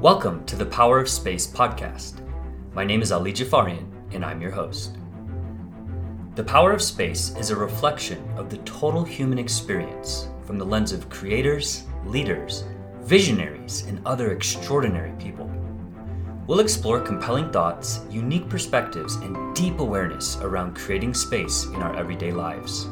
Welcome to the Power of Space podcast. My name is Ali Jafarian, and I'm your host. The Power of Space is a reflection of the total human experience from the lens of creators, leaders, visionaries, and other extraordinary people. We'll explore compelling thoughts, unique perspectives, and deep awareness around creating space in our everyday lives.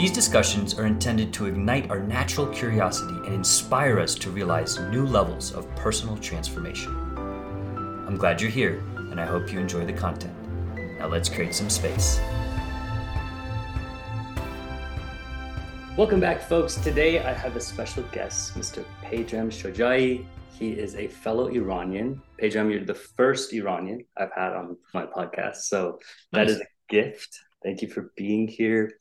These discussions are intended to ignite our natural curiosity and inspire us to realize new levels of personal transformation. I'm glad you're here, and I hope you enjoy the content. Now let's create some space. Welcome back, folks. Today I have a special guest, Mr. Pedram Shojai. He is a fellow Iranian. Pejam, you're the first Iranian I've had on my podcast, so that nice. is a gift. Thank you for being here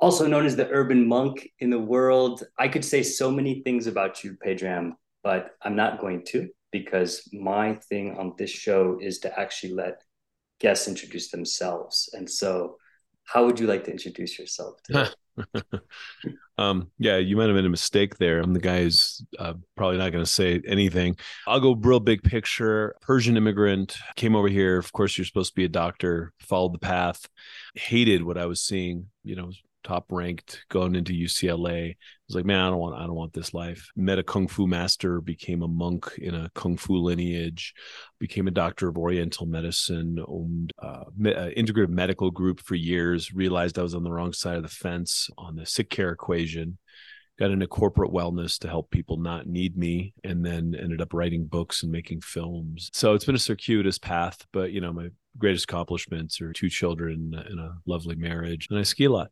also known as the urban monk in the world. I could say so many things about you, Pedram, but I'm not going to because my thing on this show is to actually let guests introduce themselves. And so, how would you like to introduce yourself? um, yeah, you might have made a mistake there. I'm the guy who's uh, probably not going to say anything. I'll go real big picture. Persian immigrant came over here. Of course, you're supposed to be a doctor. Followed the path. Hated what I was seeing. You know, top ranked going into UCLA. I was like, man, I don't want, I don't want this life. Met a kung fu master, became a monk in a kung fu lineage, became a doctor of Oriental medicine, owned uh, uh, integrative medical group for years. Realized I was on the wrong side of the fence on the sick care equation. Got into corporate wellness to help people not need me, and then ended up writing books and making films. So it's been a circuitous path, but you know, my greatest accomplishments are two children and a lovely marriage, and I ski a lot.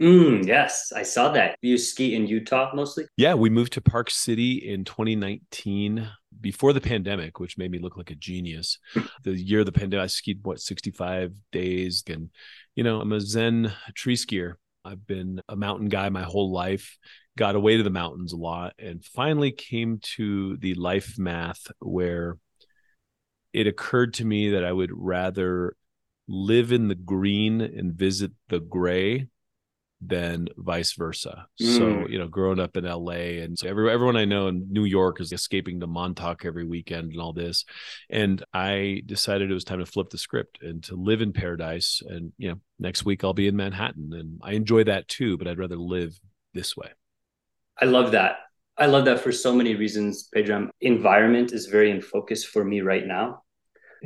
Mm, yes, I saw that. You ski in Utah mostly? Yeah, we moved to Park City in 2019 before the pandemic, which made me look like a genius. the year of the pandemic, I skied what 65 days, and you know, I'm a Zen tree skier. I've been a mountain guy my whole life. Got away to the mountains a lot, and finally came to the life math where it occurred to me that I would rather live in the green and visit the gray than vice versa. Mm. So, you know, growing up in LA and so every, everyone I know in New York is escaping to Montauk every weekend and all this. And I decided it was time to flip the script and to live in paradise. And, you know, next week I'll be in Manhattan and I enjoy that too, but I'd rather live this way. I love that. I love that for so many reasons, Pedram. Environment is very in focus for me right now.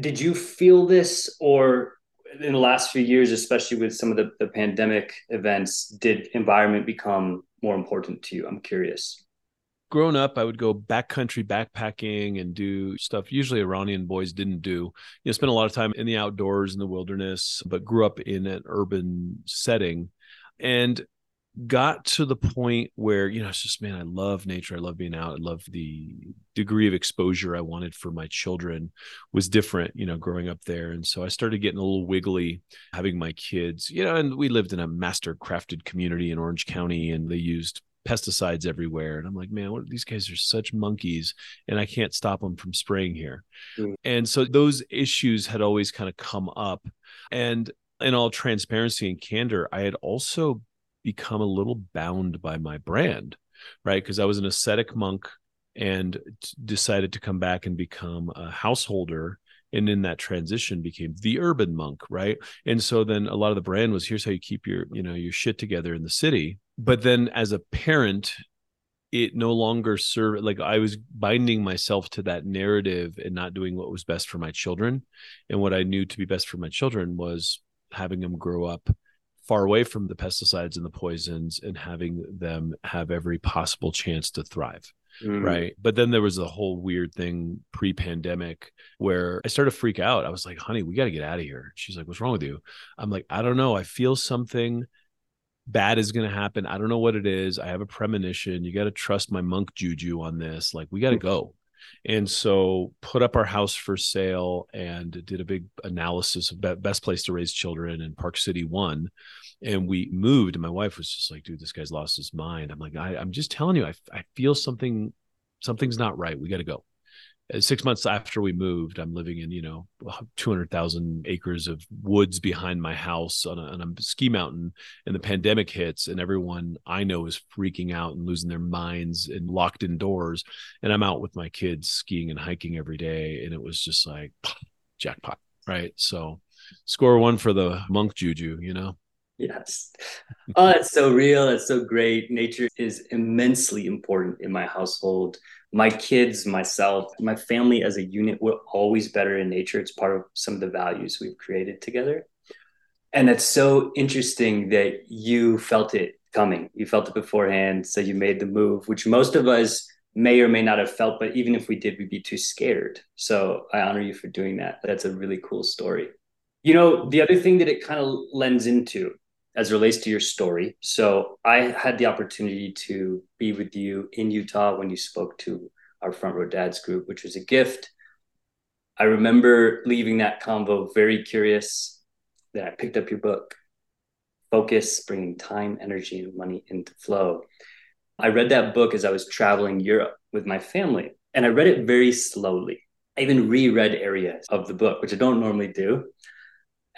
Did you feel this or in the last few years, especially with some of the, the pandemic events, did environment become more important to you? I'm curious. Growing up, I would go backcountry backpacking and do stuff usually Iranian boys didn't do. You know, spent a lot of time in the outdoors in the wilderness, but grew up in an urban setting. And got to the point where you know it's just man i love nature. I love being out. I love the degree of exposure i wanted for my children was different you know growing up there. And so i started getting a little wiggly having my kids you know and we lived in a master crafted community in orange county and they used pesticides everywhere. And i'm like man what, these guys are such monkeys and i can't stop them from spraying here. Mm. and so those issues had always kind of come up. And in all transparency and candor i had also become a little bound by my brand, right? Because I was an ascetic monk and t- decided to come back and become a householder and in that transition became the urban monk right? And so then a lot of the brand was here's how you keep your you know your shit together in the city. But then as a parent it no longer served like i was binding myself to that narrative and not doing what was best for my children. And what i knew to be best for my children was having them grow up far away from the pesticides and the poisons and having them have every possible chance to thrive. Mm. Right. But then there was a whole weird thing pre pandemic where I started to freak out. I was like, honey, we got to get out of here. She's like, what's wrong with you? I'm like, I don't know. I feel something bad is going to happen. I don't know what it is. I have a premonition. You got to trust my monk juju on this. Like, we got to go and so put up our house for sale and did a big analysis of best place to raise children in park city one and we moved and my wife was just like dude this guy's lost his mind i'm like I, i'm just telling you I, I feel something something's not right we got to go uh, six months after we moved, I'm living in, you know, 200,000 acres of woods behind my house on a, on a, ski mountain. And the pandemic hits, and everyone I know is freaking out and losing their minds and locked indoors. And I'm out with my kids skiing and hiking every day. And it was just like jackpot. Right. So score one for the monk juju, you know? Yes. Oh, it's so real. It's so great. Nature is immensely important in my household. My kids, myself, my family as a unit, we're always better in nature. It's part of some of the values we've created together. And it's so interesting that you felt it coming. You felt it beforehand. So you made the move, which most of us may or may not have felt, but even if we did, we'd be too scared. So I honor you for doing that. That's a really cool story. You know, the other thing that it kind of lends into as relates to your story. So I had the opportunity to be with you in Utah when you spoke to our Front Row Dads group, which was a gift. I remember leaving that convo very curious. Then I picked up your book, Focus, Bringing Time, Energy, and Money into Flow. I read that book as I was traveling Europe with my family, and I read it very slowly. I even reread areas of the book, which I don't normally do.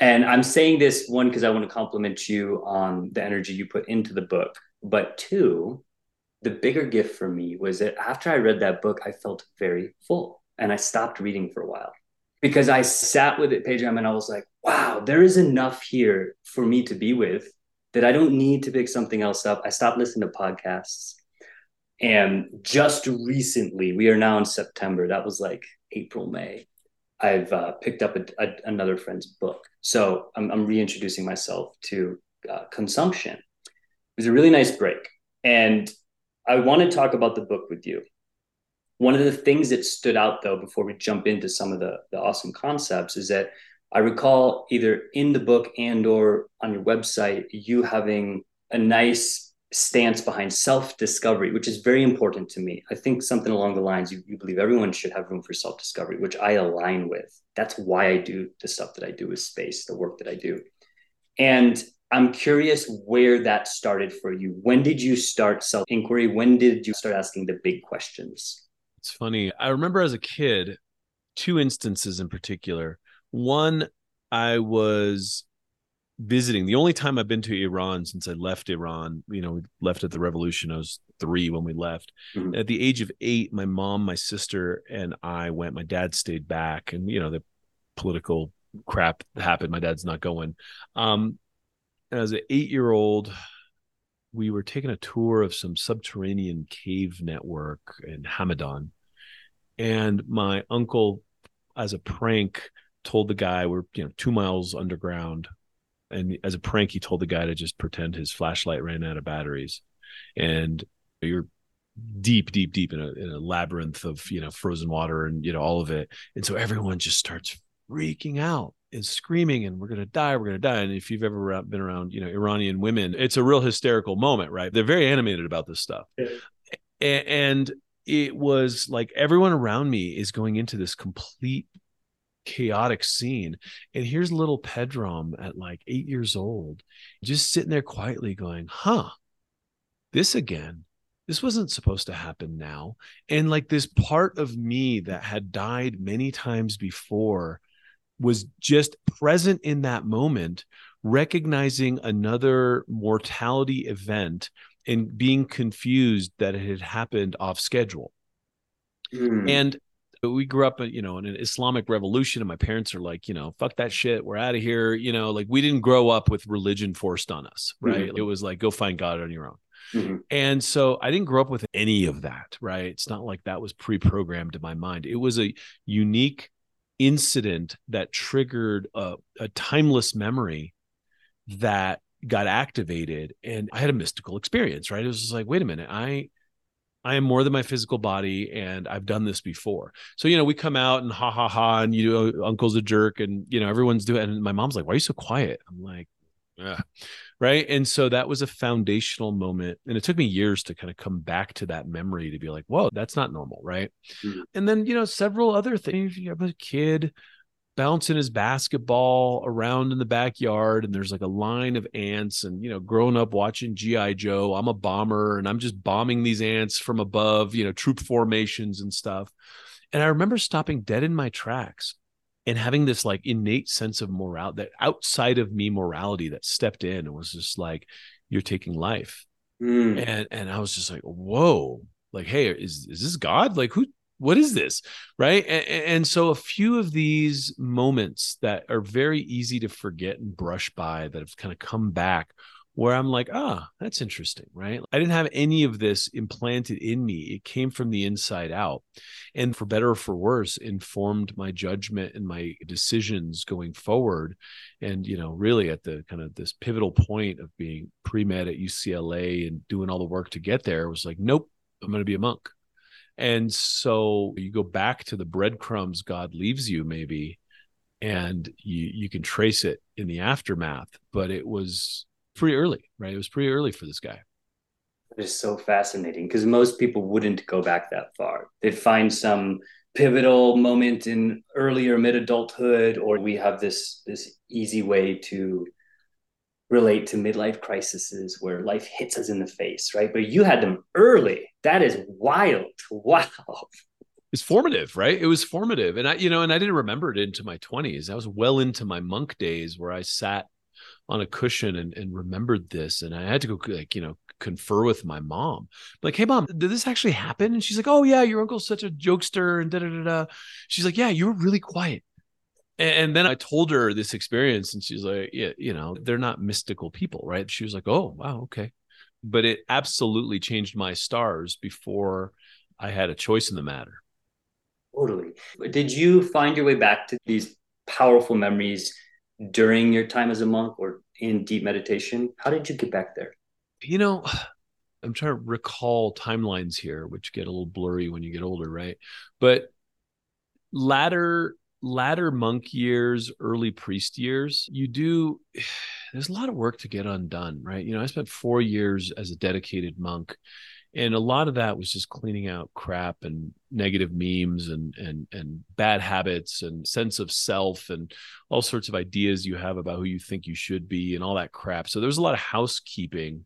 And I'm saying this one because I want to compliment you on the energy you put into the book, but two, the bigger gift for me was that after I read that book, I felt very full and I stopped reading for a while because I sat with it, Pedram, and I was like, wow, there is enough here for me to be with that I don't need to pick something else up. I stopped listening to podcasts. And just recently, we are now in September, that was like April, May. I've uh, picked up a, a, another friend's book. So I'm, I'm reintroducing myself to uh, consumption. It was a really nice break. And I want to talk about the book with you. One of the things that stood out, though, before we jump into some of the, the awesome concepts, is that I recall either in the book and or on your website, you having a nice stance behind self discovery, which is very important to me. I think something along the lines you, you believe everyone should have room for self discovery, which I align with. That's why I do the stuff that I do with space, the work that I do. And I'm curious where that started for you. When did you start self inquiry? When did you start asking the big questions? It's funny. I remember as a kid, two instances in particular. One, I was visiting. The only time I've been to Iran since I left Iran, you know, we left at the revolution. I was three when we left. Mm-hmm. At the age of eight, my mom, my sister, and I went. My dad stayed back, and you know, the political crap happened. My dad's not going. Um, and as an eight-year-old, we were taking a tour of some subterranean cave network in Hamadan, and my uncle, as a prank, told the guy we're you know two miles underground and as a prank he told the guy to just pretend his flashlight ran out of batteries. And you're deep deep deep in a, in a labyrinth of you know frozen water and you know all of it. And so everyone just starts freaking out and screaming and we're going to die we're going to die. And if you've ever been around you know iranian women it's a real hysterical moment right? They're very animated about this stuff. Yeah. and it was like everyone around me is going into this complete chaotic scene. And here's little Pedram at like eight years old, just sitting there quietly going, huh, this again. This wasn't supposed to happen now. And like this part of me that had died many times before was just present in that moment, recognizing another mortality event and being confused that it had happened off schedule. Mm. And we grew up, you know, in an Islamic revolution, and my parents are like, you know, fuck that shit, we're out of here. You know, like we didn't grow up with religion forced on us, right? Mm-hmm. It was like go find God on your own. Mm-hmm. And so I didn't grow up with any of that, right? It's not like that was pre-programmed in my mind. It was a unique incident that triggered a, a timeless memory that got activated and I had a mystical experience, right? It was like, wait a minute, I I am more than my physical body, and I've done this before. So you know, we come out and ha ha ha, and you know, Uncle's a jerk, and you know, everyone's doing. And my mom's like, "Why are you so quiet?" I'm like, Ugh. right. And so that was a foundational moment, and it took me years to kind of come back to that memory to be like, "Whoa, that's not normal," right? Mm-hmm. And then you know, several other things. You have a kid bouncing his basketball around in the backyard and there's like a line of ants and you know growing up watching gi joe i'm a bomber and i'm just bombing these ants from above you know troop formations and stuff And I remember stopping dead in my tracks and having this like innate sense of morality that outside of me morality that stepped in and was just like, you're taking life. Mm. And and I was just like, whoa, like, hey, is is this God? Like who what is this right and, and, so a few of these moments that are very easy to forget and brush by that have kind of come back where I'm like, ah, oh, that's interesting, right? I didn't have any of this implanted in me. It came from the inside out. And for better or for worse, informed my judgment and my decisions going forward. And, you know, really at the kind of this pivotal point of being pre med at UCLA and doing all the work to get there was like, nope, I'm going to be a monk. And so you go back to the breadcrumbs God leaves you, maybe, and you, you can trace it in the aftermath. But it was pretty early, right? It was pretty early for this guy. It is so fascinating because most people wouldn't go back that far. They'd find some pivotal moment in earlier mid adulthood, or we have this this easy way to relate to midlife crises where life hits us in the face, right? But you had them early. That is wild. Wow. It's formative, right? It was formative. And I, you know, and I didn't remember it into my 20s. I was well into my monk days where I sat on a cushion and, and remembered this. And I had to go like, you know, confer with my mom. Like, hey mom, did this actually happen? And she's like, Oh yeah, your uncle's such a jokester and da da da da. She's like, Yeah, you were really quiet. And then I told her this experience, and she's like, Yeah, you know, they're not mystical people, right? She was like, Oh, wow, okay. But it absolutely changed my stars before I had a choice in the matter. Totally. Did you find your way back to these powerful memories during your time as a monk or in deep meditation? How did you get back there? You know, I'm trying to recall timelines here, which get a little blurry when you get older, right? But latter latter monk years, early priest years, you do there's a lot of work to get undone, right? You know, I spent 4 years as a dedicated monk and a lot of that was just cleaning out crap and negative memes and and and bad habits and sense of self and all sorts of ideas you have about who you think you should be and all that crap so there's a lot of housekeeping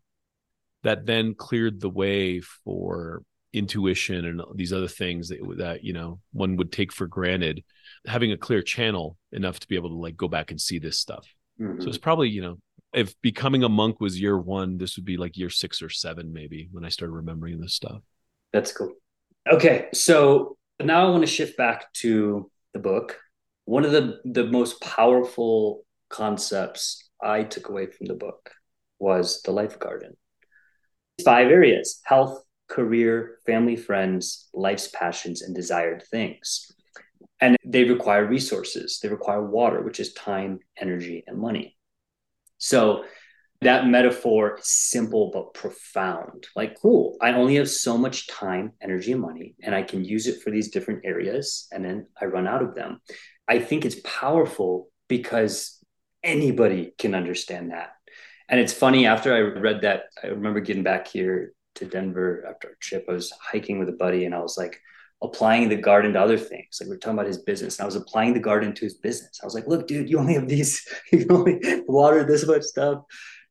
that then cleared the way for intuition and these other things that, that you know one would take for granted having a clear channel enough to be able to like go back and see this stuff mm-hmm. so it's probably you know if becoming a monk was year one, this would be like year six or seven, maybe when I started remembering this stuff. That's cool. Okay. So now I want to shift back to the book. One of the, the most powerful concepts I took away from the book was the life garden. Five areas health, career, family, friends, life's passions, and desired things. And they require resources, they require water, which is time, energy, and money. So that metaphor is simple but profound. Like, cool, I only have so much time, energy, and money, and I can use it for these different areas, and then I run out of them. I think it's powerful because anybody can understand that. And it's funny, after I read that, I remember getting back here to Denver after a trip. I was hiking with a buddy, and I was like, applying the garden to other things. Like we are talking about his business. And I was applying the garden to his business. I was like, look, dude, you only have these, you only water this much stuff.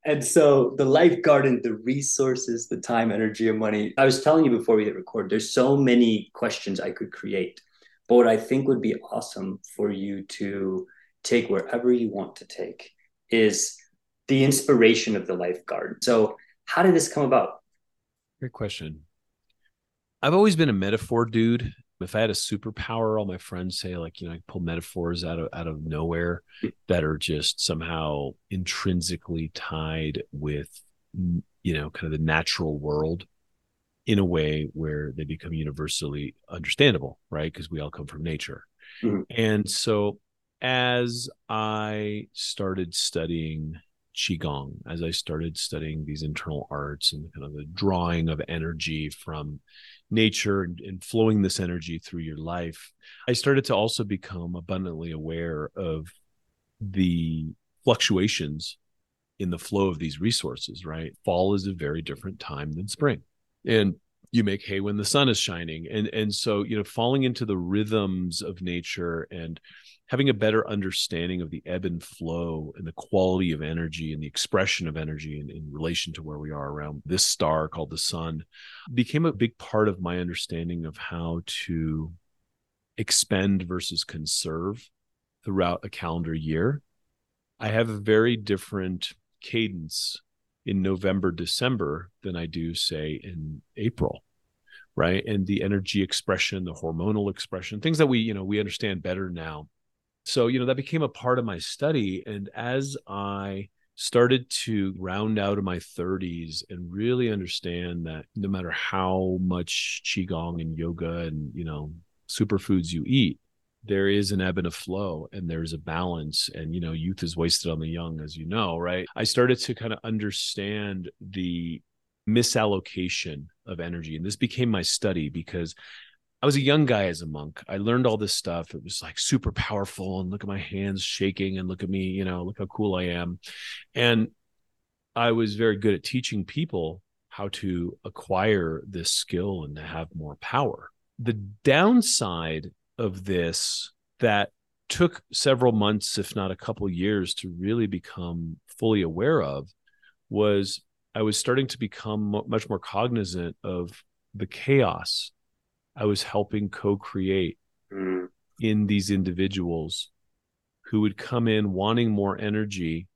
And so the life garden, the resources, the time, energy, and money. I was telling you before we hit record, there's so many questions I could create. But what I think would be awesome for you to take wherever you want to take is the inspiration of the life garden. So how did this come about? Great question. I've always been a metaphor dude. If I had a superpower, all my friends say like, you know, I pull metaphors out of out of nowhere that are just somehow intrinsically tied with you know, kind of the natural world in a way where they become universally understandable, right? Because we all come from nature. Mm-hmm. And so as I started studying qigong as i started studying these internal arts and kind of the drawing of energy from nature and, and, flowing this energy through your life i started to also become abundantly aware of the fluctuations in the flow of these resources right? Fall is a very different time than spring. And you make hay when the sun is shining. And and so you know falling into the rhythms of nature and having a better understanding of the ebb and flow and the quality of energy and the expression of energy in, in, relation to where we are around this star called the sun became a big part of my understanding of how to expend versus conserve throughout a calendar year. I have a very different cadence in November, December than I do, say, in April. Right. And the energy expression, the hormonal expression, things that we, you know, we understand better now. So, you know, that became a part of my study. And as I started to round out of my 30s and really understand that no matter how much qigong and yoga and you know superfoods you eat there is an ebb and a flow and there's a balance and you know youth is wasted on the young as you know right i started to kind of understand the misallocation of energy and this became my study because I was a young guy as a monk. I learned all this stuff. It was like super powerful. And look at my hands shaking and look at me, you know, look how cool I am. And I was very good at teaching people how to acquire this skill and to have more power. The downside of this that took several months, if not a couple years, to really become fully aware of was I was starting to become much more cognizant of the chaos I was helping co create mm. in these individuals who would come in wanting more energy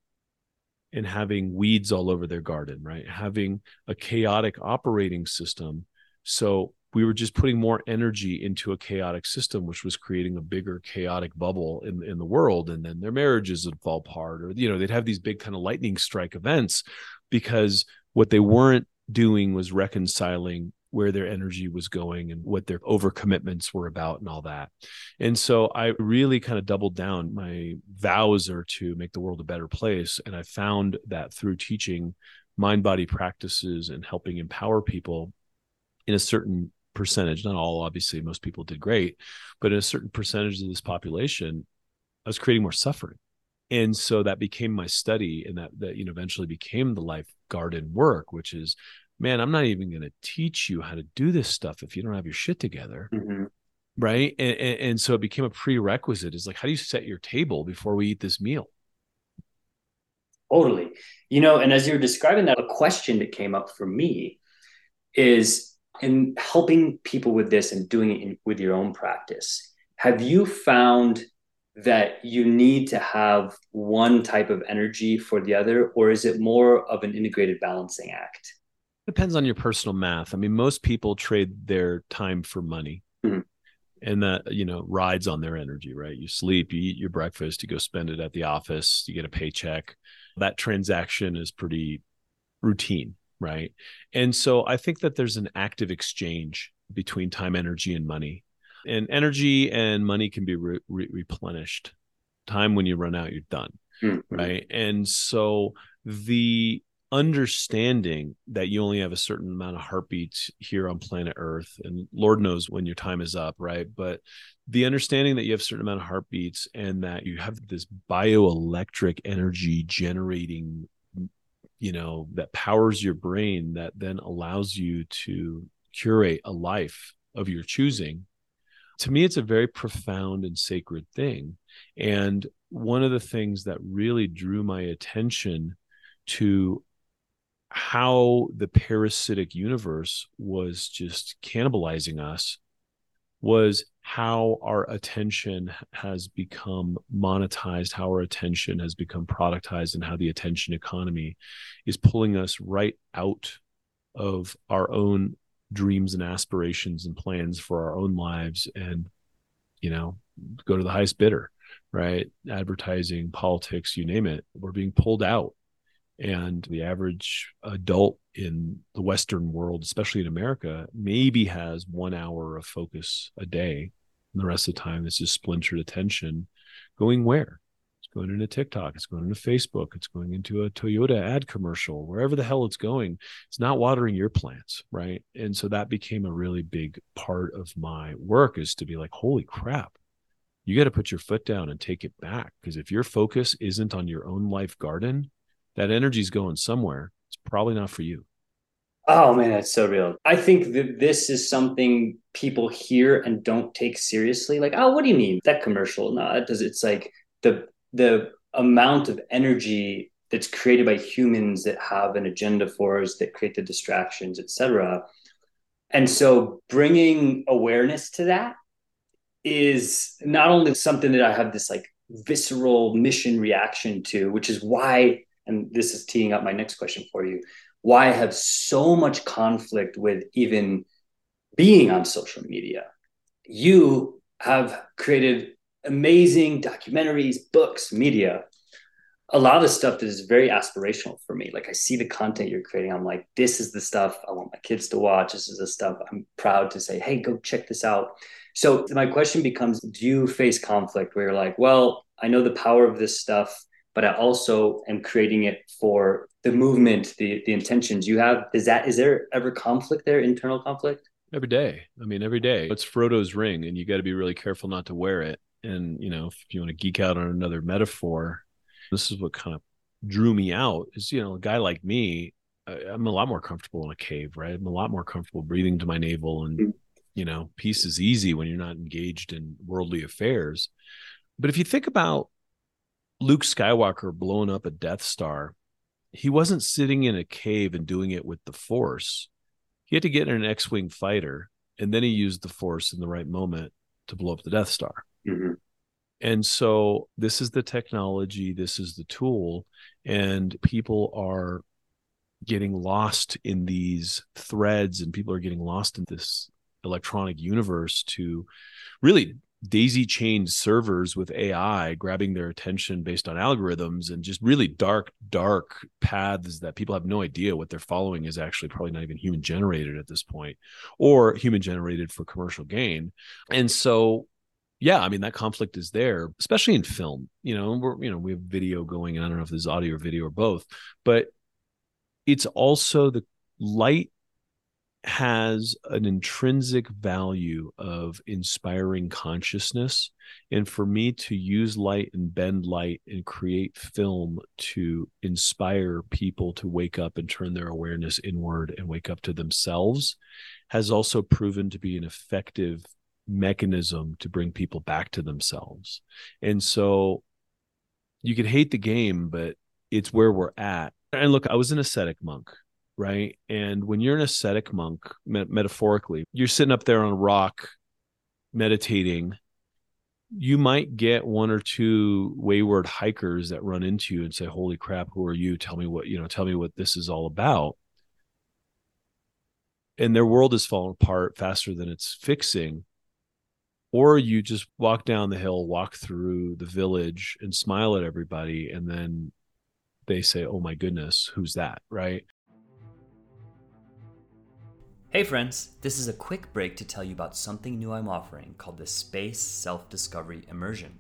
and having weeds all over their garden, right? Having a chaotic operating system. So we were just putting more energy into a chaotic system, which was creating a bigger chaotic bubble in, in the world. And then their marriages would fall apart, or, you know, they'd have these big kind of lightning strike events because what they weren't doing was reconciling where their energy was going and what their overcommitments were about and all that. And so I really kind of doubled down. My vows are to make the world a better place. And I found that through teaching mind body practices and helping empower people in a certain percentage, not all, obviously, most people did great, but in a certain percentage of this population, I was creating more suffering. And so that became my study, and that that you know eventually became the life garden work, which is man, I'm not even going to teach you how to do this stuff if you don't have your shit together. Mm-hmm. Right. And, and, and, so it became a prerequisite is like, how do you set your table before we eat this meal? Totally. You know, and as you were describing that, a question that came up for me is in helping people with this and doing it in, with your own practice, have you found that you need to have one type of energy for the other, or is it more of an integrated balancing act? Depends on your personal math. I mean, most people trade their time for money. Mm-hmm. And that, you know, rides on their energy, right? You sleep, you eat your breakfast, you go spend it at the office, you get a paycheck. That transaction is pretty routine, right? And so I think that there's an active exchange between time, energy, and money. And energy and money can be re- re- replenished. Time, when you run out, you're done, mm-hmm. right? And so the understanding that you only have a certain amount of heartbeats here on planet earth and lord knows when your time is up right? But the understanding that you have a certain amount of heartbeats and that you have this bioelectric energy generating you know that powers your brain that then allows you to curate a life of your choosing to me it's a very profound and sacred thing. And one of the things that really drew my attention to how the parasitic universe was just cannibalizing us was how our attention has become monetized, how our attention has become productized, and how the attention economy is pulling us right out of our own dreams and aspirations and plans for our own lives and, you know, go to the highest bidder, right? Advertising, politics, you name it. We're being pulled out and the average adult in the Western world, especially in America, maybe has one hour of focus a day. And the rest of the time, it's just splintered attention going where? It's going into TikTok, it's going into Facebook, it's going into a Toyota ad commercial, wherever the hell it's going. It's not watering your plants, right? And so that became a really big part of my work is to be like, holy crap, you got to put your foot down and take it back. Because if your focus isn't on your own life garden, that energy's going somewhere. It's probably not for you. Oh man, that's so real. I think that this is something people hear and don't take seriously. Like, oh, what do you mean that commercial? No, does. It's like the the amount of energy that's created by humans that have an agenda for us, that create the distractions, etc. And so, bringing awareness to that is not only something that I have this like visceral mission reaction to, which is why, and this is teeing up my next question for you, why I have so much conflict with even being on social media. You have created amazing documentaries, books, media. A lot of stuff that is very aspirational for me. Like I see the content you're creating. I'm like, this is the stuff I want my kids to watch. This is the stuff I'm proud to say, hey, go check this out. So my question becomes do you face conflict where you're like, well, I know the power of this stuff, but I also am creating it for the movement, the the intentions you have. Is that is there ever conflict there, internal conflict? Every day. I mean, every day. It's Frodo's ring, and you got to be really careful not to wear it. And you know, if you want to geek out on another metaphor, this is what kind of drew me out. Is you know, a guy like me, I'm a lot more comfortable in a cave, right? I'm a lot more comfortable breathing to my navel and mm-hmm you know peace is easy when you're not engaged in worldly affairs but if you think about luke skywalker blowing up a death star he wasn't sitting in a cave and doing it with the force he had to get in an x-wing fighter and then he used the force in the right moment to blow up the death star mm-hmm. and so this is the technology this is the tool and people are getting lost in these threads and people are getting lost in this electronic universe to really daisy chained servers with AI grabbing their attention based on algorithms and just really dark, dark paths that people have no idea what they're following is actually probably not even human generated at this point or human generated for commercial gain. And so yeah, I mean that conflict is there, especially in film. You know, we're you know we have video going, and I don't know if this is audio or video or both, but it's also the light has an intrinsic value of inspiring consciousness. And for me to use light and bend light and create film to inspire people to wake up and turn their awareness inward and wake up to themselves has also proven to be an effective mechanism to bring people back to themselves. And so you could hate the game, but it's where we're at. And look, I was an ascetic monk right? And when you're an ascetic monk, metaphorically, you're sitting up there on a rock meditating. You might get one or two wayward hikers that run into you and say, "Holy crap, who are you? Tell me what you know. Tell me what this is all about." And their world is falling apart faster than it's fixing. Or you just walk down the hill, walk through the village, and smile at everybody, and then they say, "Oh my goodness, who's that?" Right? Hey friends, this is a quick break to tell you about something new I'm offering called the Space Self Discovery Immersion.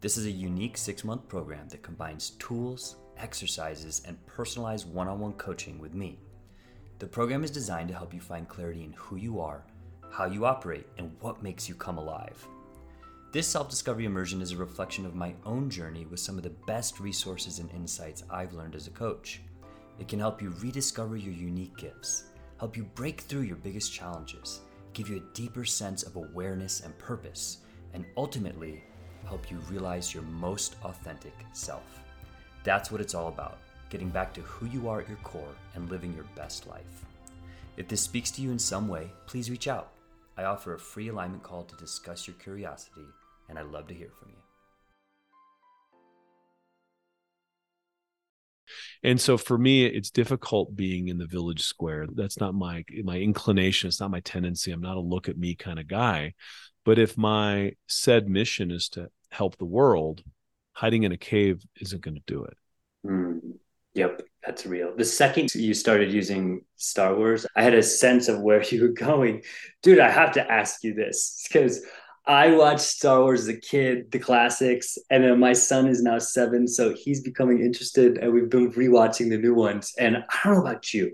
This is a unique six month program that combines tools, exercises, and personalized one on one coaching with me. The program is designed to help you find clarity in who you are, how you operate, and what makes you come alive. This self discovery immersion is a reflection of my own journey with some of the best resources and insights I've learned as a coach. It can help you rediscover your unique gifts help you break through your biggest challenges, give you a deeper sense of awareness and purpose, and ultimately help you realize your most authentic self. That's what it's all about getting back to who you are at your core and living your best life. If this speaks to you in some way, please reach out. I offer a free alignment call to discuss your curiosity, and I'd love to hear from you. And so for me it's difficult being in the village square. That's not my my inclination. It's not my tendency. I'm not a look at me kind of guy. But if my said mission is to help the world hiding in a cave isn't going to do it. Mm, yep that's real. The second you started using star wars i had a sense of where you were going. Dude i have to ask you this because I watched Star Wars as a kid, the classics, and then my son is now seven, so he's becoming interested, and we've been rewatching the new ones. And I don't know about you,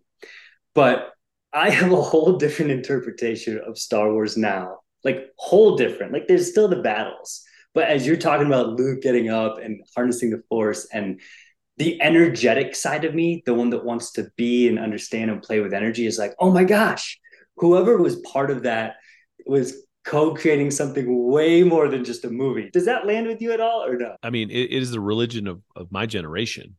but I have a whole different interpretation of Star Wars now, like whole different. Like there's still the battles, but as you're talking about Luke getting up and harnessing the Force, and the energetic side of me, the one that wants to be and understand and play with energy, is like, oh my gosh, whoever was part of that was co-creating something way more than just a movie. Does that land with you at all or no? I mean, it, it is the religion of, of my generation,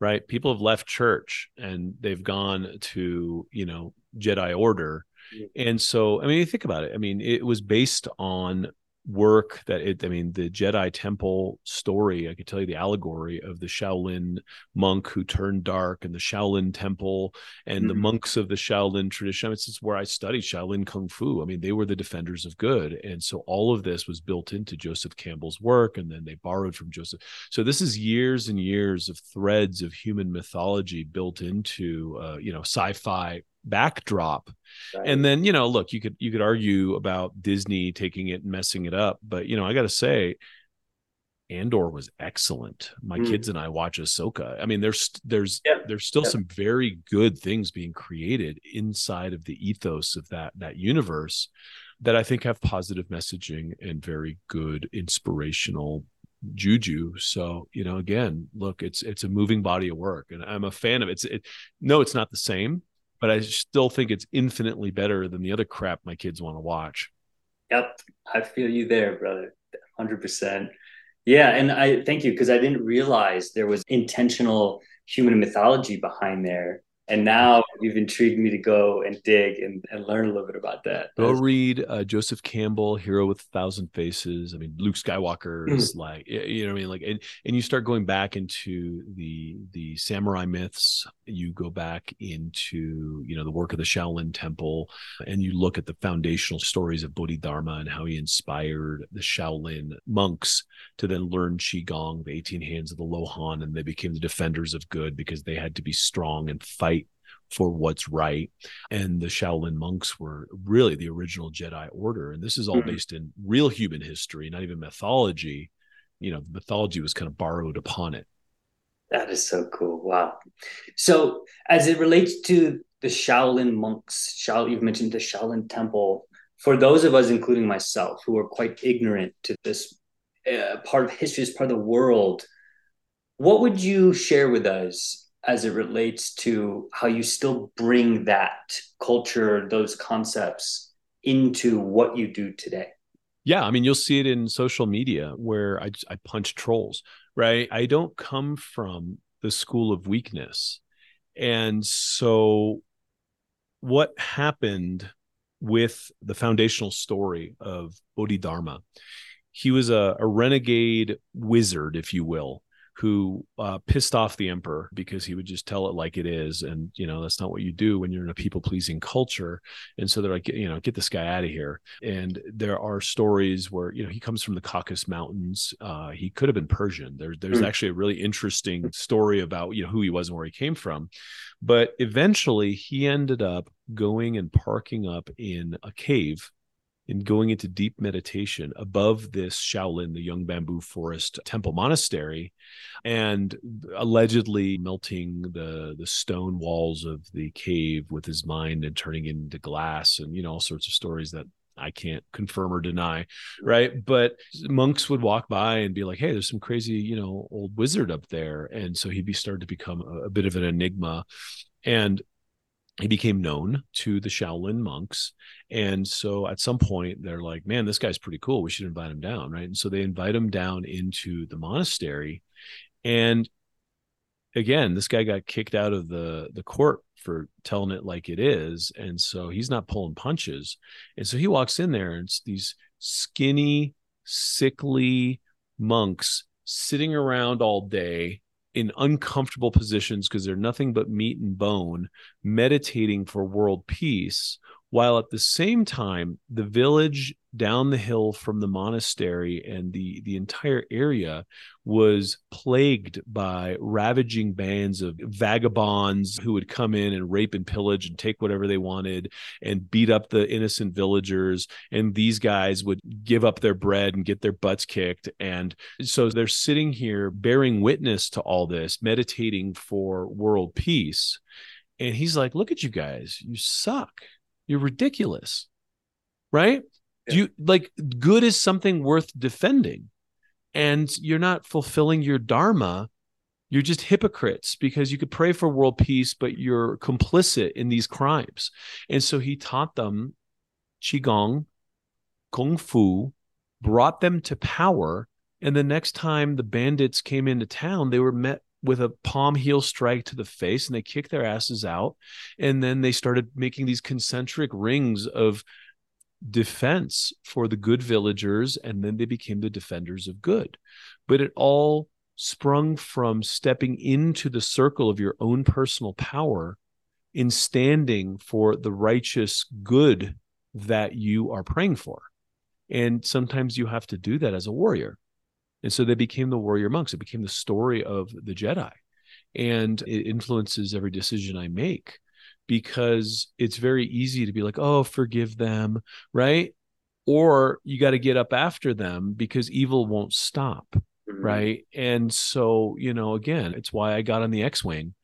right? People have left church and they've gone to, you know, Jedi Order. Mm-hmm. And so, I mean, you think about it. I mean, it was based on work that it i mean the jedi temple story i could tell you the allegory of the shaolin monk who turned dark and the shaolin temple and mm-hmm. the monks of the shaolin tradition. I mean, this is where i studied shaolin kung fu. I mean they were the defenders of good. And so all of this was built into joseph campbell's work and then they borrowed from joseph. So this is years and years of threads of human mythology built into uh, you know sci-fi backdrop right. and then you know look you could you could argue about disney taking it and messing it up but you know i gotta say andor was excellent my mm. kids and i watch ahsoka i mean there's there's yeah. there's still yeah. some very good things being created inside of the ethos of that that universe that i think have positive messaging and very good inspirational juju so you know again look it's it's a moving body of work and i'm a fan of it. it's it no it's not the same but I still think it's infinitely better than the other crap my kids want to watch. Yep, I feel you there, brother. 100%. Yeah, and I thank you because I didn't realize there was intentional human mythology behind there and now you've intrigued me to go and dig and, and learn a little bit about that. Go read uh, Joseph Campbell, Hero with a Thousand Faces. I mean, Luke Skywalker is mm. like, you know what I mean? Like, and, and you start going back into the, the samurai myths. You go back into, you know, the work of the Shaolin Temple and you look at the foundational stories of Bodhidharma and how he inspired the Shaolin monks to then learn Qigong, the 18 hands of the Lohan, and they became the defenders of good because they had to be strong and fight for what's right. And the Shaolin monks were really the original Jedi Order. And this is all mm-hmm. based in real human history, not even mythology. You know, mythology was kind of borrowed upon it. That is so cool. Wow. So, as it relates to the Shaolin monks, Shaolin, you've mentioned the Shaolin Temple. For those of us, including myself, who are quite ignorant to this uh, part of history, this part of the world, what would you share with us as it relates to how you still bring that culture, those concepts into what you do today. Yeah, I mean, you'll see it in social media where I, I punch trolls, right? I don't come from the school of weakness. And so, what happened with the foundational story of Bodhidharma? He was a, a renegade wizard, if you will, who uh, pissed off the emperor because he would just tell it like it is. And you know that's not what you do when you're in a people pleasing culture. And so they're like you know get this guy out of here. And there are stories where you know he comes from the caucasus mountains. Uh, he could have been persian. There, there's mm. actually a really interesting story about you know who he was and where he came from. But eventually he ended up going and parking up in a cave and going into deep meditation above this Shaolin, the Young Bamboo Forest Temple Monastery, and allegedly melting the the stone walls of the cave with his mind and turning it into glass, and you know all sorts of stories that I can't confirm or deny, right? But monks would walk by and be like, "Hey, there's some crazy, you know, old wizard up there," and so he'd be started to become a, a bit of an enigma. And he became known to the Shaolin monks. And so at some point, they're like, man, this guy's pretty cool. We should invite him down. Right. And so they invite him down into the monastery. And again, this guy got kicked out of the, the court for telling it like it is. And so he's not pulling punches. And so he walks in there and it's these skinny, sickly monks sitting around all day in uncomfortable positions because they're nothing but meat and bone, meditating for world peace, while at the same time, the village down the hill from the monastery and the, the entire area was plagued by ravaging bands of vagabonds who would come in and rape and pillage and take whatever they wanted and beat up the innocent villagers. And these guys would give up their bread and get their butts kicked. And so they're sitting here bearing witness to all this, meditating for world peace. And he's like, Look at you guys, you suck. You're ridiculous. Right? Yeah. You like good is something worth defending and you're not fulfilling your dharma you're just hypocrites because you could pray for world peace but you're complicit in these crimes and so he taught them qigong kung fu brought them to power and the next time the bandits came into town they were met with a palm heel strike to the face and they kicked their asses out and then they started making these concentric rings of defense for the good villagers and then they became the defenders of good. But it all sprung from stepping into the circle of your own personal power in standing for the righteous good that you are praying for. And sometimes you have to do that as a warrior and so they became the warrior monks it became the story of the jedi and it influences every decision i make because it's very easy to be like, oh, forgive them, right? Or you got to get up after them because evil won't stop, mm-hmm. right? And so, you know, again, it's why I got on the X Wing,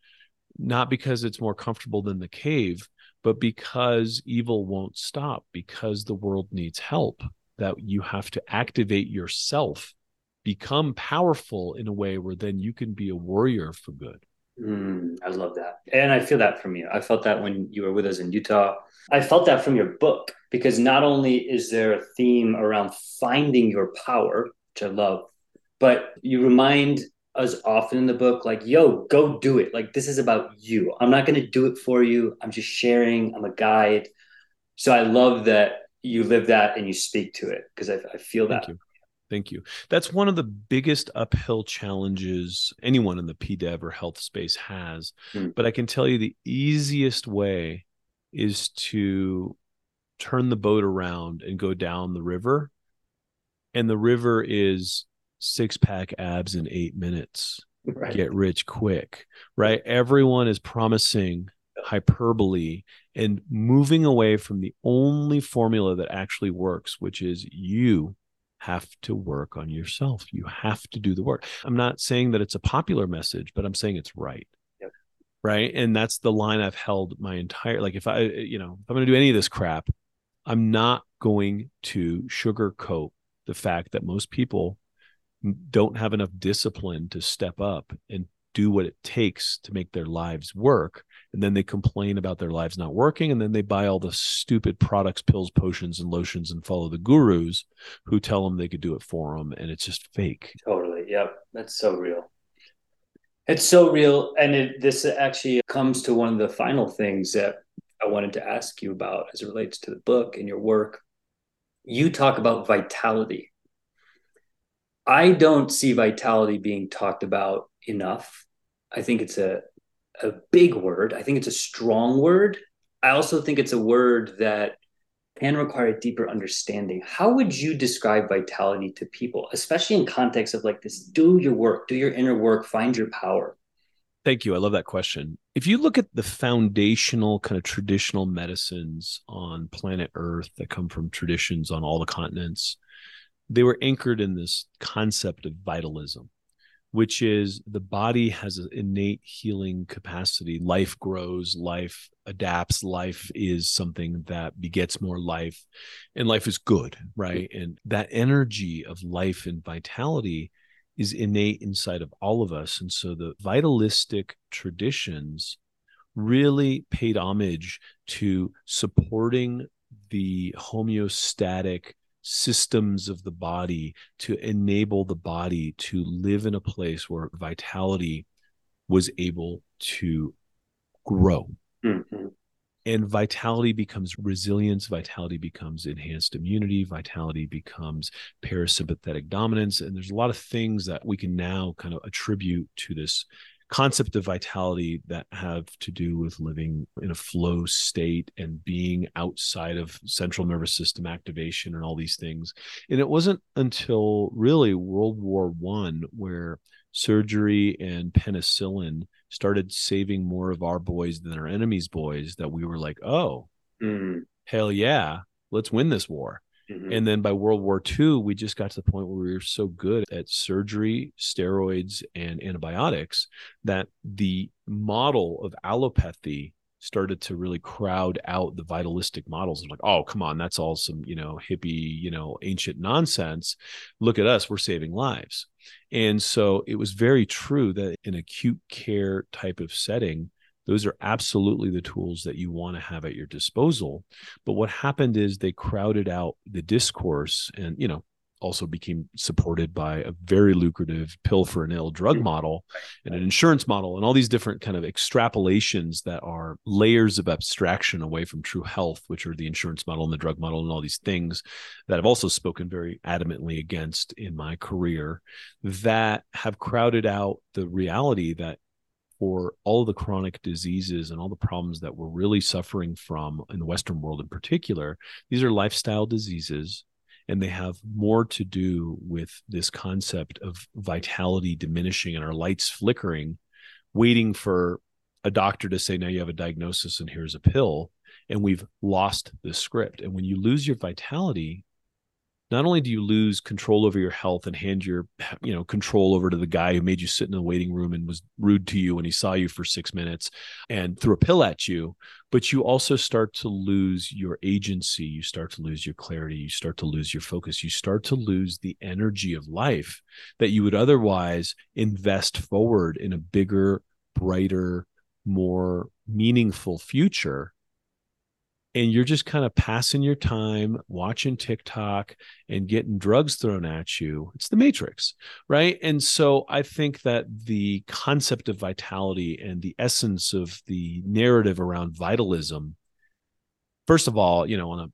not because it's more comfortable than the cave, but because evil won't stop, because the world needs help, that you have to activate yourself, become powerful in a way where then you can be a warrior for good. Mm, I love that. And I feel that from you. I felt that when you were with us in Utah. I felt that from your book because not only is there a theme around finding your power, which I love, but you remind us often in the book, like, yo, go do it. Like, this is about you. I'm not going to do it for you. I'm just sharing. I'm a guide. So I love that you live that and you speak to it because I, I, feel Thank that. You. Thank you. That's one of the biggest uphill challenges anyone in the PDEV or health space has. Mm. But I can tell you the easiest way is to turn the boat around and go down the river. And the river is six pack abs in eight minutes. Right. Get rich quick, right? Everyone is promising hyperbole and moving away from the only formula that actually works, which is you have to work on yourself. You have to do the work. I'm not saying that it's a popular message, but I'm saying it's right. Yep. Right. And that's the line I've held my entire like if I you know, if I'm gonna do any of this crap, I'm not going to sugarcoat the fact that most people don't have enough discipline to step up and do what it takes to make their lives work and then they complain about their lives not working and then they buy all the stupid products pills potions and lotions and follow the gurus who tell them they could do it for them and it's just fake. Totally yep that's so real. It's so real and it, this actually comes to one of the final things that i wanted to ask you about as it relates to the book and your work. You talk about vitality. I don't see vitality being talked about enough. I think it's a a big word. I think it's a strong word. I also think it's a word that can require a deeper understanding. How would you describe vitality to people, especially in context of like this do your work, do your inner work, find your power? Thank you. I love that question. If you look at the foundational kind of traditional medicines on planet Earth that come from traditions on all the continents, they were anchored in this concept of vitalism which is the body has an innate healing capacity. Life grows, life adapts, life is something that begets more life, and life is good, right? And that energy of life and vitality is innate inside of all of us. And so the vitalistic traditions really paid homage to supporting the homeostatic systems of the body to enable the body to live in a place where vitality was able to grow. Mm-hmm. And vitality becomes resilience, vitality becomes enhanced immunity, vitality becomes parasympathetic dominance. And there's a lot of things that we can now kind of attribute to this concept of vitality that have to do with living in a flow state and being outside of central nervous system activation and all these things and it wasn't until really world war one where surgery and penicillin started saving more of our boys than our enemies boys that we were like oh mm. hell yeah let's win this war Mm-hmm. And then by World War II, we just got to the point where we were so good at surgery, steroids, and antibiotics that the model of allopathy started to really crowd out the vitalistic models. like, oh, come on, that's all some, you know, hippie, you know, ancient nonsense. Look at us, we're saving lives. And so it was very true that in acute care type of setting, those are absolutely the tools that you want to have at your disposal. But what happened is they crowded out the discourse and you know also became supported by a very lucrative pill for an ill drug hmm. model and an insurance model and all these different kind of extrapolations that are layers of abstraction away from true health which are the insurance model and the drug model and all these things that i've also spoken very adamantly against in my career that have crowded out the reality that for all the chronic diseases and all the problems that we're really suffering from in the Western world in particular, these are lifestyle diseases. And they have more to do with this concept of vitality diminishing and our lights flickering, waiting for a doctor to say, now you have a diagnosis and here's a pill. And we've lost the script. And when you lose your vitality, not only do you lose control over your health and hand your you know control over to the guy who made you sit in the waiting room and was rude to you when he saw you for 6 minutes and threw a pill at you but you also start to lose your agency. You start to lose your clarity. You start to lose your focus. You start to lose the energy of life that you would otherwise invest forward in a bigger brighter more meaningful future and you're just kind of passing your time watching TikTok and getting drugs thrown at you. It's the matrix, right? And so I think that the concept of vitality and the essence of the narrative around vitalism, first of all, you know, on a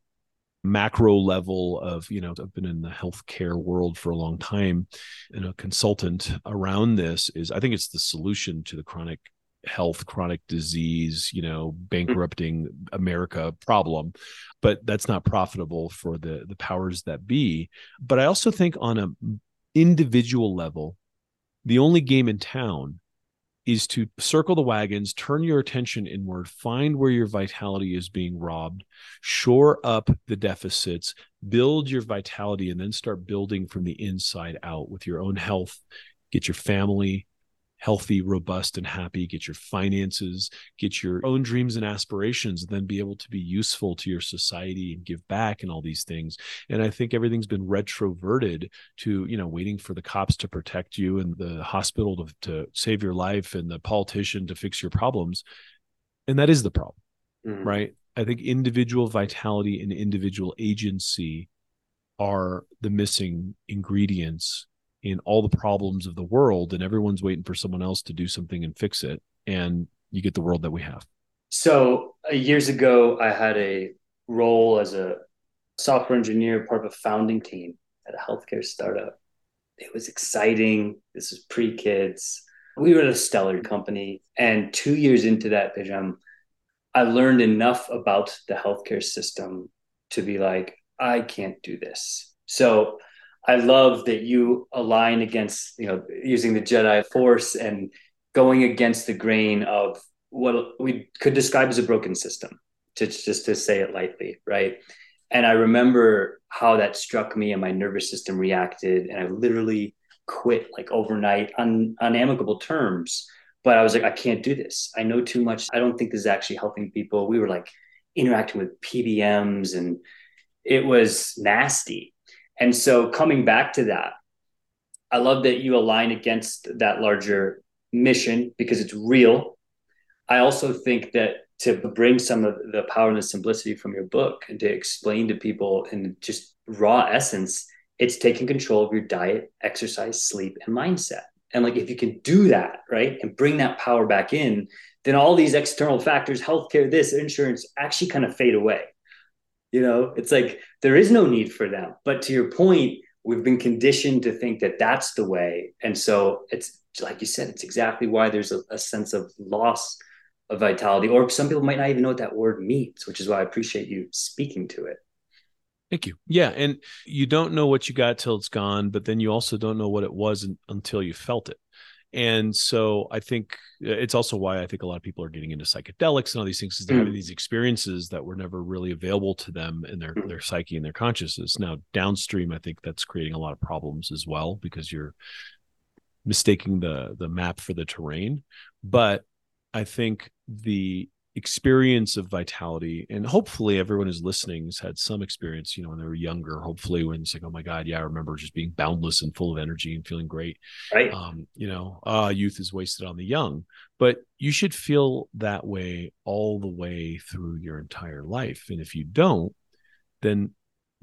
macro level of you know i've been in the healthcare world for a long time and a consultant around this is i think it's the solution to the chronic health chronic disease you know mm. bankrupting america problem but that's not profitable for the the powers that be but i also think on a individual level the only game in town is to circle the wagons, turn your attention inward, find where your vitality is being robbed, shore up the deficits, build your vitality, and then start building from the inside out with your own health. Get your family, healthy, robust, and happy, get your finances, get your own dreams and aspirations, and then be able to be useful to your society and give back and all these things. And I think everything's been retroverted to, you know, waiting for the cops to protect you and the hospital to, to save your life and the politician to fix your problems. And that is the problem, mm-hmm. right? I think individual vitality and individual agency are the missing ingredients in all the problems of the world and everyone's waiting for someone else to do something and fix it and you get the world that we have. So uh, years ago i had a role as a software engineer part of a founding team at a healthcare startup. It was exciting. This was pre-kids. We were at a stellar company and two years into that Pedram, i learned enough about the healthcare system to be like i can't do this. So I love that you align against, you know, using the Jedi Force and going against the grain of what we could describe as a broken system, to just to say it lightly, right? And I remember how that struck me and my nervous system reacted, and I literally quit like overnight on on amicable terms. But I was like, I can't do this. I know too much. I don't think this is actually helping people. We were like interacting with PBMs, and it was nasty and so coming back to that, I love that you align against that larger mission because it's real. I also think that to bring some of the power and the simplicity from your book and to explain to people in just raw essence, it's taking control of your diet, exercise, sleep, and mindset. And like if you can do that, right, and bring that power back in, then all these external factors, healthcare, this, insurance, actually kind of fade away. You know, it's like there is no need for them. But to your point, we've been conditioned to think that that's the way. And so it's like you said, it's exactly why there's a, a sense of loss of vitality, or some people might not even know what that word means, which is why I appreciate you speaking to it. Thank you. Yeah. And you don't know what you got till it's gone, but then you also don't know what it was until you felt it and so i think uh, it's also why i think a lot of people are getting into psychedelics and all these things is they're mm. having these experiences that were never really available to them in their mm. their psyche and their consciousness now downstream i think that's creating a lot of problems as well because you're mistaking the the map for the terrain but i think the experience of vitality and hopefully everyone who's listening has had some experience you know when they were younger hopefully when it's like oh my god yeah i remember just being boundless and full of energy and feeling great. Right. Um you know uh youth is wasted on the young. But you should feel that way all the way through your entire life and if you don't then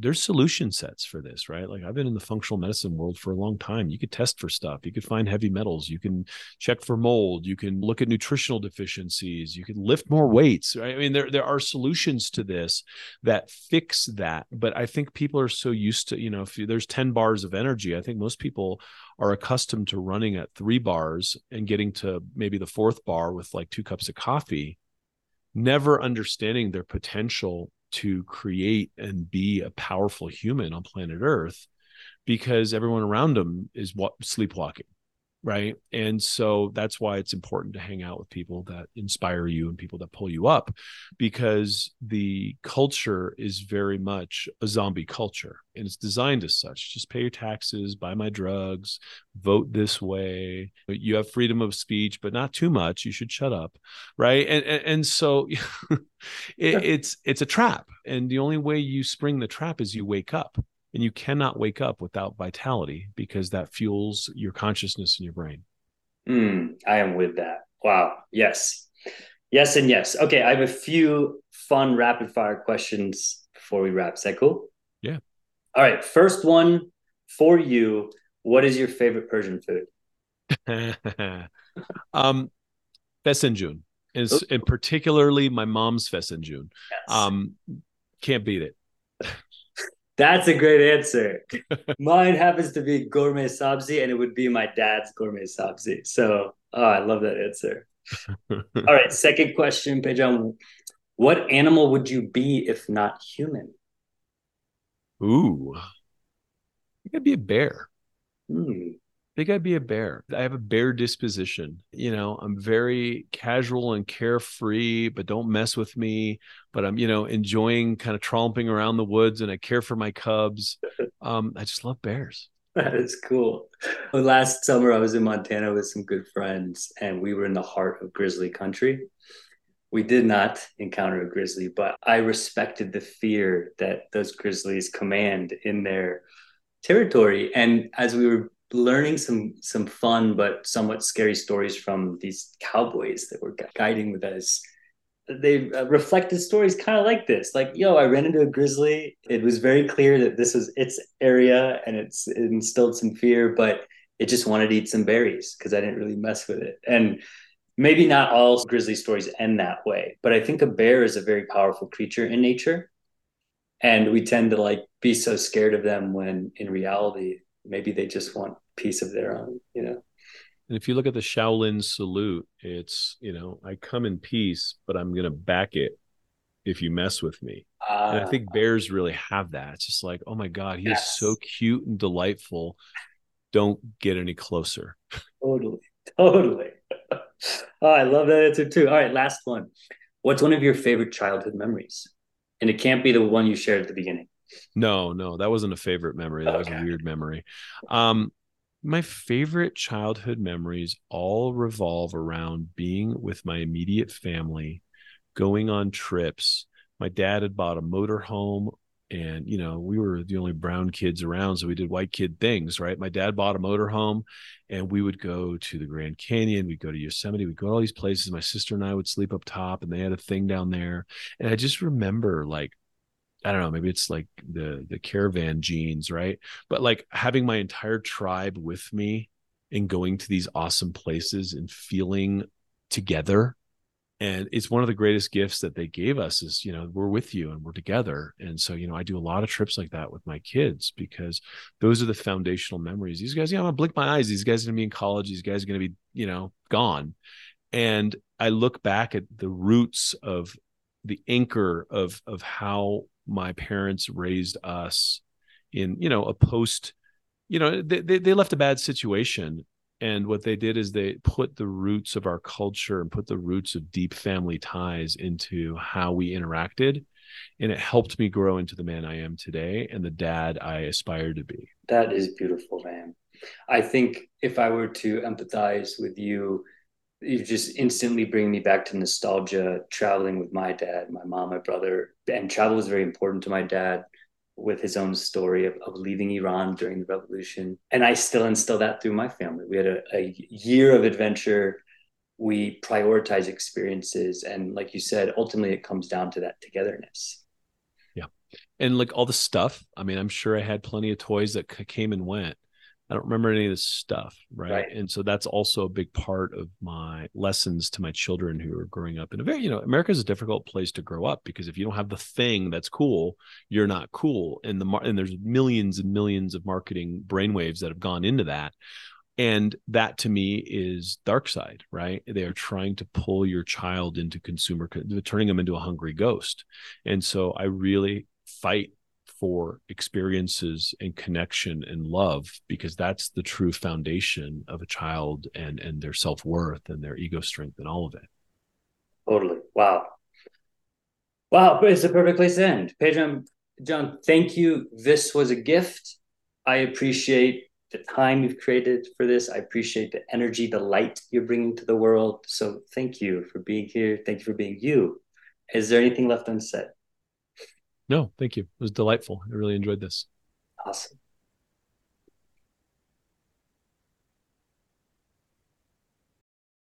there's solution sets for this, right? Like I've been in the functional medicine world for a long time. You could test for stuff. You could find heavy metals. You can check for mold. You can look at nutritional deficiencies. You can lift more weights. Right? I mean, there there are solutions to this that fix that. But I think people are so used to, you know, if there's 10 bars of energy, I think most people are accustomed to running at three bars and getting to maybe the fourth bar with like two cups of coffee, never understanding their potential to create and be a powerful human on planet Earth because everyone around them is what sleepwalking right? And so that's why it's important to hang out with people that inspire you and people that pull you up because the culture is very much a zombie culture and it's designed as such. Just pay your taxes buy my drugs vote this way. You have freedom of speech but not too much. You should shut up right? And and, and so it, it's it's a trap. And the only way you spring the trap is you wake up and you cannot wake up without vitality because that fuels your consciousness in your brain. Mm, I am with that. Wow. Yes. Yes, and yes. Okay. I have a few fun rapid fire questions before we wrap. Is that cool? Yeah. All right. First one for you. What is your favorite Persian food? um, fesenjoon is, and particularly my mom's fesenjoon. Yes. Um, can't beat it. That's a great answer. Mine happens to be ghormeh sabzi, and it would be my dad's ghormeh sabzi. So, oh, I love that answer. All right, second question, Pedram. What animal would you be if not human? Ooh, you could be a bear. Hmm think I'd be a bear. I have a bear disposition. You know, I'm very casual and carefree, but don't mess with me. But I'm, you know, enjoying kind of tromping around the woods and I care for my cubs. Um, I just love bears. That is cool. Last summer, I was in Montana with some good friends, and we were in the heart of grizzly country. We did not encounter a grizzly, but I respected the fear that those grizzlies command in their territory. And as we were learning some some fun but somewhat scary stories from these cowboys that were guiding with us. They uh, reflected stories kind of like this like yo i ran into a grizzly. It was very clear that this was its area and it's it instilled some fear but it just wanted to eat some berries because i didn't really mess with it. And maybe not all grizzly stories end that way but i think a bear is a very powerful creature in nature. And we tend to like be so scared of them when in reality maybe they just want peace of their own, you know. And if you look at the Shaolin salute, it's, you know, I come in peace, but I'm going to back it if you mess with me. Uh, and I think ah. bears really have that. It's just like, oh my God, he yes. is so cute and delightful. Don't get any closer. Totally. Totally. oh, I love that answer too. All right, last one. What's one of your favorite childhood memories? And it can't be the one you shared at the beginning. No, no, that wasn't a favorite memory. That okay. was a weird memory. Um, my favorite childhood memories all revolve around being with my immediate family, going on trips. My dad had bought a motor home and you know we were the only brown kids around so we did white kid things right my dad bought a motorhome and we would go to the grand canyon we'd go to yosemite we'd go to all these places my sister and i would sleep up top and they had a thing down there and i just remember like I don't know, maybe it's like the the caravan genes, right? But like having my entire tribe with me and going to these awesome places and feeling together and it's one of the greatest gifts that they gave us is you know we're with you and we're together. And so you know i do a lot of trips like that with my kids because those are the foundational memories. These guys you know i'm gonna blink my eyes. These guys are gonna be in college. These guys are gonna be you know gone. And i look back at the roots of the anchor of of how my parents raised us in you know a post you know they, they, they left a bad situation. And what they did is they put the roots of our culture and put the roots of deep family ties into how we interacted. And it helped me grow into the man i am today and the dad i aspire to be. That is beautiful man. I think if i were to empathize with you you just instantly bring me back to nostalgia traveling with my dad my mom my brother. And travel was very important to my dad with his own story of, of leaving iran during the revolution. And i still instill that through my family. We had a, a year of adventure. We prioritize experiences. And like you said ultimately it comes down to that togetherness. Yeah. And like all the stuff i mean i'm sure i had plenty of toys that came and went i don't remember any of this stuff right? right? and so that's also a big part of my lessons to my children who are growing up in a very you know america is a difficult place to grow up because if you don't have the thing that's cool you're not cool and the and there's millions and millions of marketing brainwaves that have gone into that and that to me is dark side right they are trying to pull your child into consumer turning them into a hungry ghost and so i really fight for experiences and connection and love because that's the true foundation of a child and and their self-worth and their ego strength and all of it totally wow wow it's a perfect place to end pedro john thank you this was a gift i appreciate the time you've created for this. I appreciate the energy, the light you're bringing to the world. So thank you for being here. Thank you for being you. Is there anything left unsaid? No, thank you. It was delightful. I really enjoyed this. Awesome.